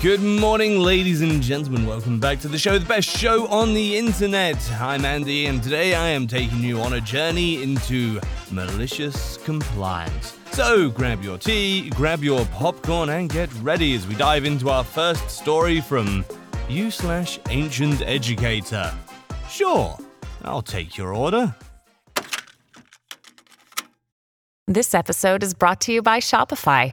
Good morning, ladies and gentlemen. Welcome back to the show, the best show on the internet. I'm Andy, and today I am taking you on a journey into malicious compliance. So grab your tea, grab your popcorn, and get ready as we dive into our first story from you slash ancient educator. Sure, I'll take your order. This episode is brought to you by Shopify.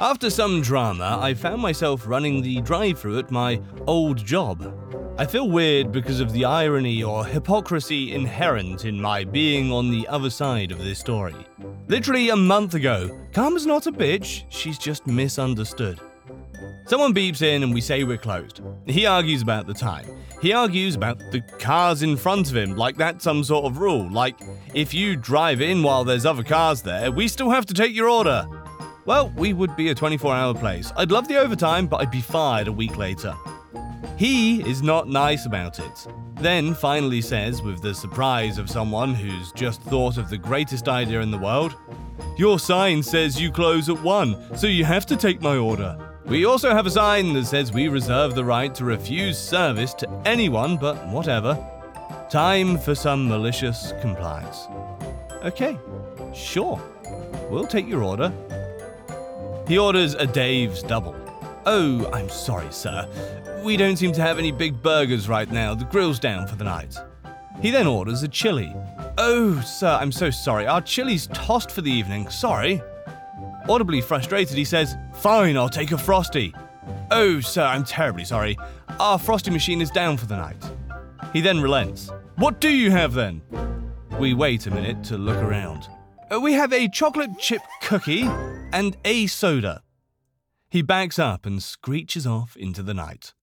After some drama, I found myself running the drive through at my old job. I feel weird because of the irony or hypocrisy inherent in my being on the other side of this story. Literally a month ago, Karma's not a bitch, she's just misunderstood. Someone beeps in and we say we're closed. He argues about the time. He argues about the cars in front of him, like that's some sort of rule. Like, if you drive in while there's other cars there, we still have to take your order. Well, we would be a 24 hour place. I'd love the overtime, but I'd be fired a week later. He is not nice about it. Then finally says, with the surprise of someone who's just thought of the greatest idea in the world, Your sign says you close at 1, so you have to take my order. We also have a sign that says we reserve the right to refuse service to anyone, but whatever. Time for some malicious compliance. Okay, sure. We'll take your order. He orders a Dave's double. Oh, I'm sorry, sir. We don't seem to have any big burgers right now. The grill's down for the night. He then orders a chili. Oh, sir, I'm so sorry. Our chili's tossed for the evening. Sorry. Audibly frustrated, he says, Fine, I'll take a frosty. Oh, sir, I'm terribly sorry. Our frosty machine is down for the night. He then relents. What do you have then? We wait a minute to look around. Uh, we have a chocolate chip cookie and a soda. He backs up and screeches off into the night.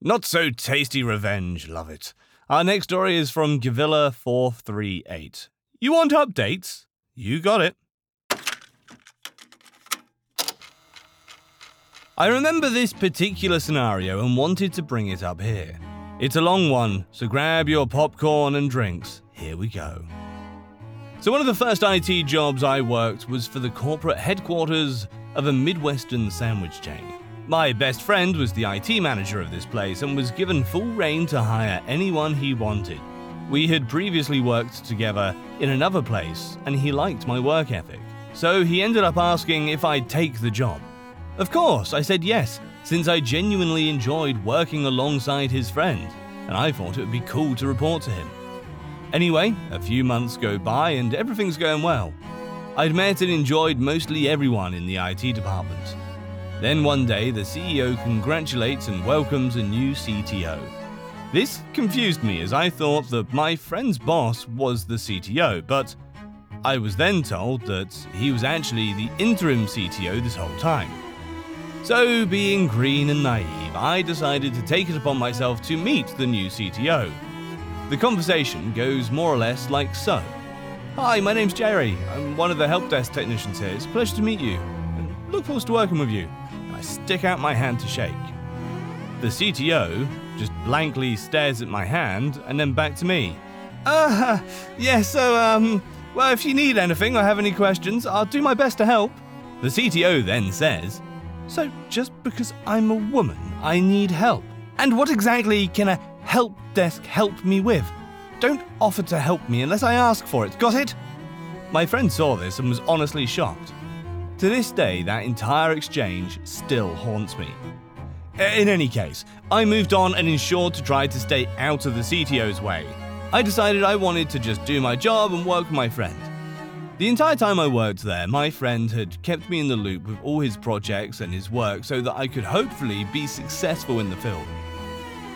Not so tasty revenge, love it. Our next story is from Gavilla438. You want updates? You got it. I remember this particular scenario and wanted to bring it up here. It's a long one, so grab your popcorn and drinks. Here we go. So, one of the first IT jobs I worked was for the corporate headquarters of a Midwestern sandwich chain. My best friend was the IT manager of this place and was given full reign to hire anyone he wanted. We had previously worked together in another place, and he liked my work ethic. So he ended up asking if I'd take the job. Of course, I said yes, since I genuinely enjoyed working alongside his friend, and I thought it would be cool to report to him. Anyway, a few months go by and everything's going well. I'd met and enjoyed mostly everyone in the IT department. Then one day, the CEO congratulates and welcomes a new CTO. This confused me as I thought that my friend's boss was the CTO, but I was then told that he was actually the interim CTO this whole time. So, being green and naive, I decided to take it upon myself to meet the new CTO. The conversation goes more or less like so Hi, my name's Jerry. I'm one of the help desk technicians here. It's a pleasure to meet you. And look forward to working with you. I stick out my hand to shake. The CTO just blankly stares at my hand and then back to me. Uh, yeah, so, um, well, if you need anything or have any questions, I'll do my best to help. The CTO then says, So, just because I'm a woman, I need help. And what exactly can a help desk help me with? Don't offer to help me unless I ask for it, got it? My friend saw this and was honestly shocked. To this day, that entire exchange still haunts me. In any case, I moved on and ensured to try to stay out of the CTO's way. I decided I wanted to just do my job and work with my friend. The entire time I worked there, my friend had kept me in the loop with all his projects and his work so that I could hopefully be successful in the field.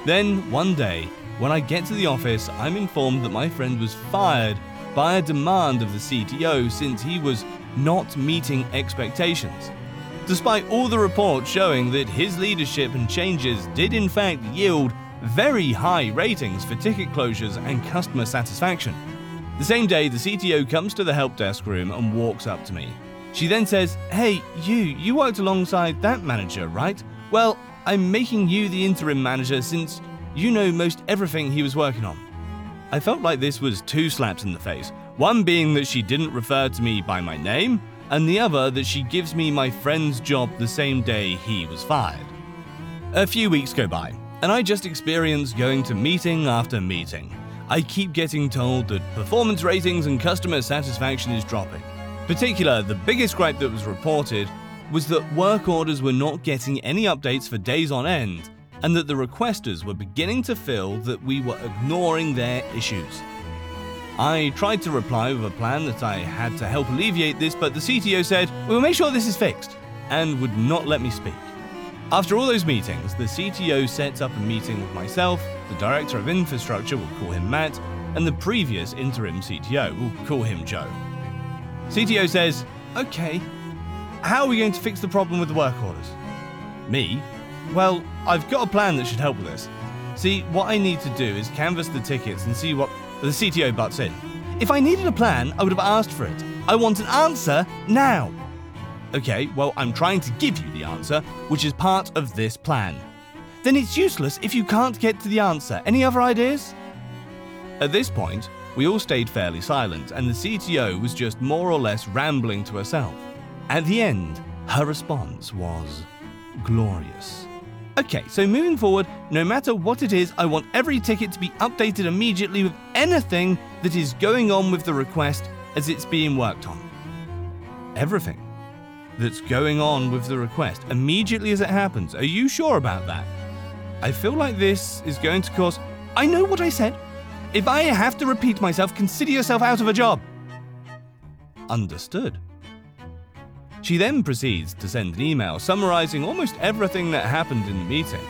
Then, one day, when I get to the office, I'm informed that my friend was fired by a demand of the CTO since he was not meeting expectations. Despite all the reports showing that his leadership and changes did in fact yield very high ratings for ticket closures and customer satisfaction. The same day, the CTO comes to the help desk room and walks up to me. She then says, Hey, you, you worked alongside that manager, right? Well, I'm making you the interim manager since you know most everything he was working on. I felt like this was two slaps in the face, one being that she didn't refer to me by my name, and the other that she gives me my friend's job the same day he was fired. A few weeks go by, and I just experience going to meeting after meeting. I keep getting told that performance ratings and customer satisfaction is dropping. Particular, the biggest gripe that was reported was that work orders were not getting any updates for days on end, and that the requesters were beginning to feel that we were ignoring their issues. I tried to reply with a plan that I had to help alleviate this, but the CTO said, We'll make sure this is fixed, and would not let me speak. After all those meetings, the CTO sets up a meeting with myself, the Director of Infrastructure, we'll call him Matt, and the previous interim CTO, we'll call him Joe. CTO says, Okay, how are we going to fix the problem with the work orders? Me? Well, I've got a plan that should help with this. See, what I need to do is canvass the tickets and see what. The CTO butts in. If I needed a plan, I would have asked for it. I want an answer now. Okay, well, I'm trying to give you the answer, which is part of this plan. Then it's useless if you can't get to the answer. Any other ideas? At this point, we all stayed fairly silent, and the CTO was just more or less rambling to herself. At the end, her response was glorious. Okay, so moving forward, no matter what it is, I want every ticket to be updated immediately with anything that is going on with the request as it's being worked on. Everything that's going on with the request immediately as it happens. Are you sure about that? I feel like this is going to cause. I know what I said. If I have to repeat myself, consider yourself out of a job. Understood. She then proceeds to send an email summarizing almost everything that happened in the meeting.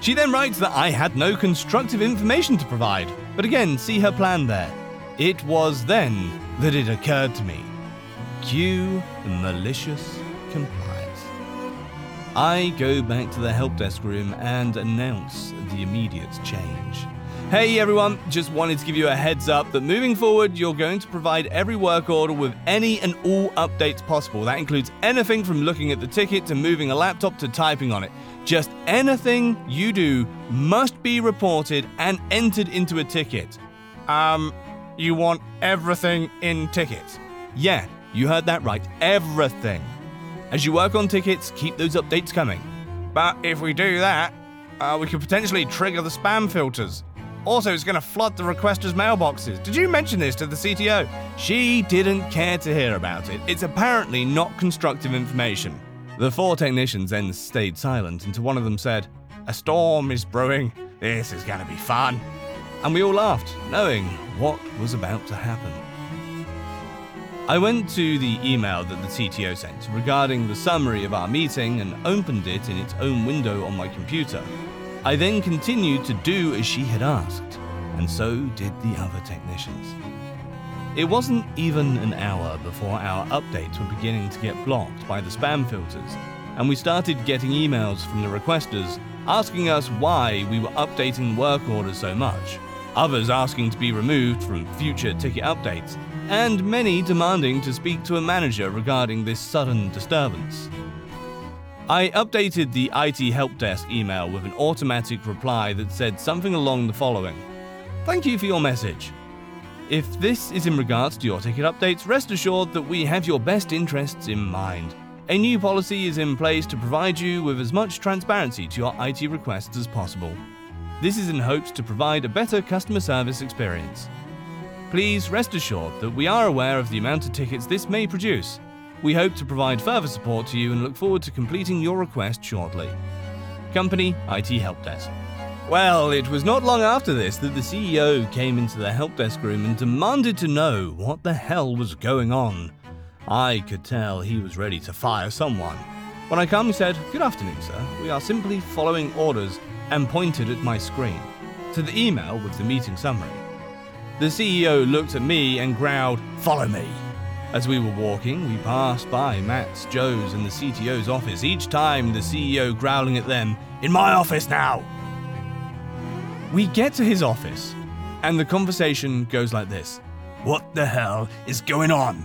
She then writes that I had no constructive information to provide, but again, see her plan there. It was then that it occurred to me. Cue malicious compliance. I go back to the help desk room and announce the immediate change. Hey everyone, just wanted to give you a heads up that moving forward, you're going to provide every work order with any and all updates possible. That includes anything from looking at the ticket to moving a laptop to typing on it. Just anything you do must be reported and entered into a ticket. Um, you want everything in tickets? Yeah, you heard that right. Everything. As you work on tickets, keep those updates coming. But if we do that, uh, we could potentially trigger the spam filters. Also, it's going to flood the requesters' mailboxes. Did you mention this to the CTO? She didn't care to hear about it. It's apparently not constructive information. The four technicians then stayed silent until one of them said, A storm is brewing. This is going to be fun. And we all laughed, knowing what was about to happen. I went to the email that the CTO sent regarding the summary of our meeting and opened it in its own window on my computer. I then continued to do as she had asked, and so did the other technicians. It wasn't even an hour before our updates were beginning to get blocked by the spam filters, and we started getting emails from the requesters asking us why we were updating work orders so much, others asking to be removed from future ticket updates, and many demanding to speak to a manager regarding this sudden disturbance. I updated the IT help desk email with an automatic reply that said something along the following Thank you for your message. If this is in regards to your ticket updates, rest assured that we have your best interests in mind. A new policy is in place to provide you with as much transparency to your IT requests as possible. This is in hopes to provide a better customer service experience. Please rest assured that we are aware of the amount of tickets this may produce we hope to provide further support to you and look forward to completing your request shortly. Company IT Help Desk. Well, it was not long after this that the CEO came into the help desk room and demanded to know what the hell was going on. I could tell he was ready to fire someone. When I calmly said, Good afternoon, sir, we are simply following orders, and pointed at my screen to the email with the meeting summary. The CEO looked at me and growled, Follow me. As we were walking, we passed by Matt's, Joe's, and the CTO's office, each time the CEO growling at them, In my office now! We get to his office, and the conversation goes like this What the hell is going on?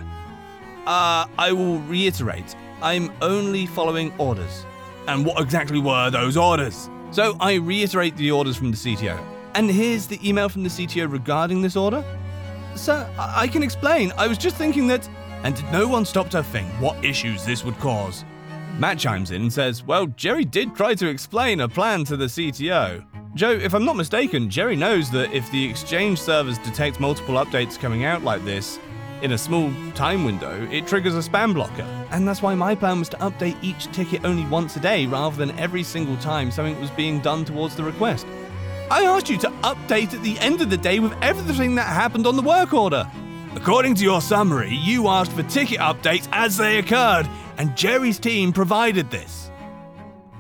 Uh, I will reiterate, I'm only following orders. And what exactly were those orders? So I reiterate the orders from the CTO. And here's the email from the CTO regarding this order. Sir, I can explain. I was just thinking that. And no one stopped to think what issues this would cause? Matt chimes in and says, Well, Jerry did try to explain a plan to the CTO. Joe, if I'm not mistaken, Jerry knows that if the Exchange servers detect multiple updates coming out like this in a small time window, it triggers a spam blocker. And that's why my plan was to update each ticket only once a day rather than every single time something was being done towards the request. I asked you to update at the end of the day with everything that happened on the work order. According to your summary, you asked for ticket updates as they occurred, and Jerry's team provided this.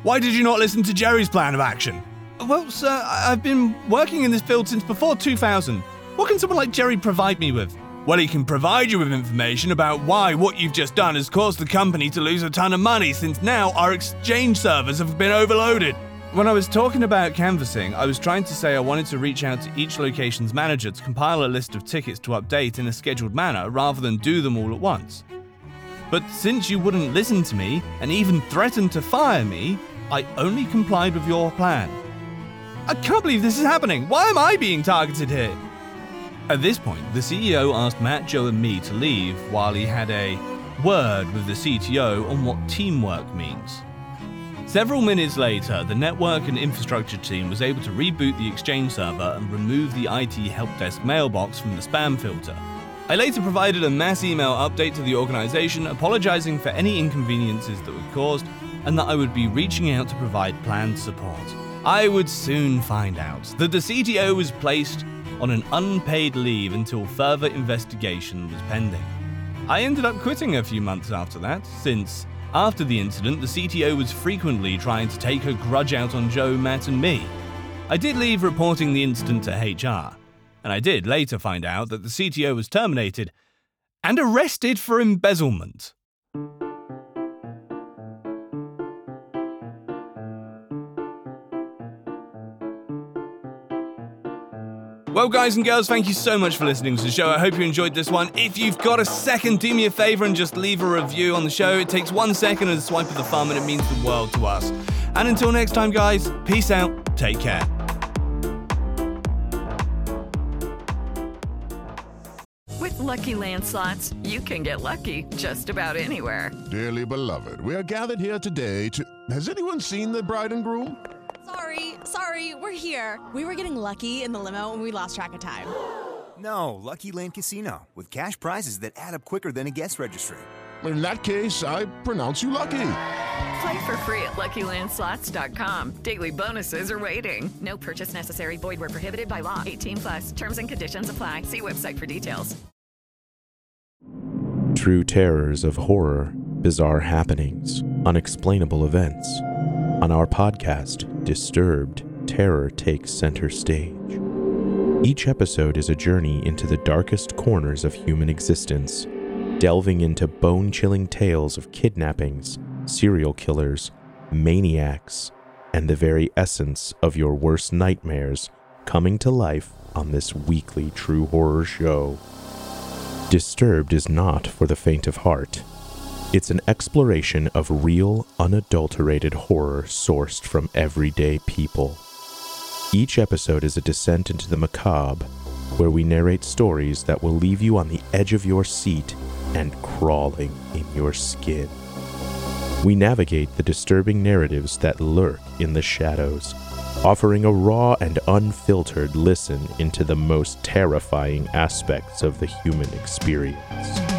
Why did you not listen to Jerry's plan of action? Well, sir, I've been working in this field since before 2000. What can someone like Jerry provide me with? Well, he can provide you with information about why what you've just done has caused the company to lose a ton of money since now our exchange servers have been overloaded. When I was talking about canvassing, I was trying to say I wanted to reach out to each location's manager to compile a list of tickets to update in a scheduled manner rather than do them all at once. But since you wouldn't listen to me and even threatened to fire me, I only complied with your plan. I can't believe this is happening. Why am I being targeted here? At this point, the CEO asked Matt, Joe, and me to leave while he had a word with the CTO on what teamwork means. Several minutes later, the network and infrastructure team was able to reboot the Exchange server and remove the IT help desk mailbox from the spam filter. I later provided a mass email update to the organization apologizing for any inconveniences that were caused and that I would be reaching out to provide planned support. I would soon find out that the CTO was placed on an unpaid leave until further investigation was pending. I ended up quitting a few months after that, since after the incident, the CTO was frequently trying to take a grudge out on Joe, Matt, and me. I did leave reporting the incident to HR, and I did later find out that the CTO was terminated and arrested for embezzlement. Well, guys and girls, thank you so much for listening to the show. I hope you enjoyed this one. If you've got a second, do me a favor and just leave a review on the show. It takes one second and a swipe of the thumb, and it means the world to us. And until next time, guys, peace out, take care. With Lucky Land slots, you can get lucky just about anywhere. Dearly beloved, we are gathered here today to. Has anyone seen the bride and groom? Sorry, sorry, we're here. We were getting lucky in the limo and we lost track of time. No, Lucky Land Casino, with cash prizes that add up quicker than a guest registry. In that case, I pronounce you lucky. Play for free at LuckyLandSlots.com. Daily bonuses are waiting. No purchase necessary. Void where prohibited by law. 18 plus. Terms and conditions apply. See website for details. True terrors of horror, bizarre happenings, unexplainable events. On our podcast, Disturbed, terror takes center stage. Each episode is a journey into the darkest corners of human existence, delving into bone chilling tales of kidnappings, serial killers, maniacs, and the very essence of your worst nightmares coming to life on this weekly true horror show. Disturbed is not for the faint of heart. It's an exploration of real, unadulterated horror sourced from everyday people. Each episode is a descent into the macabre, where we narrate stories that will leave you on the edge of your seat and crawling in your skin. We navigate the disturbing narratives that lurk in the shadows, offering a raw and unfiltered listen into the most terrifying aspects of the human experience.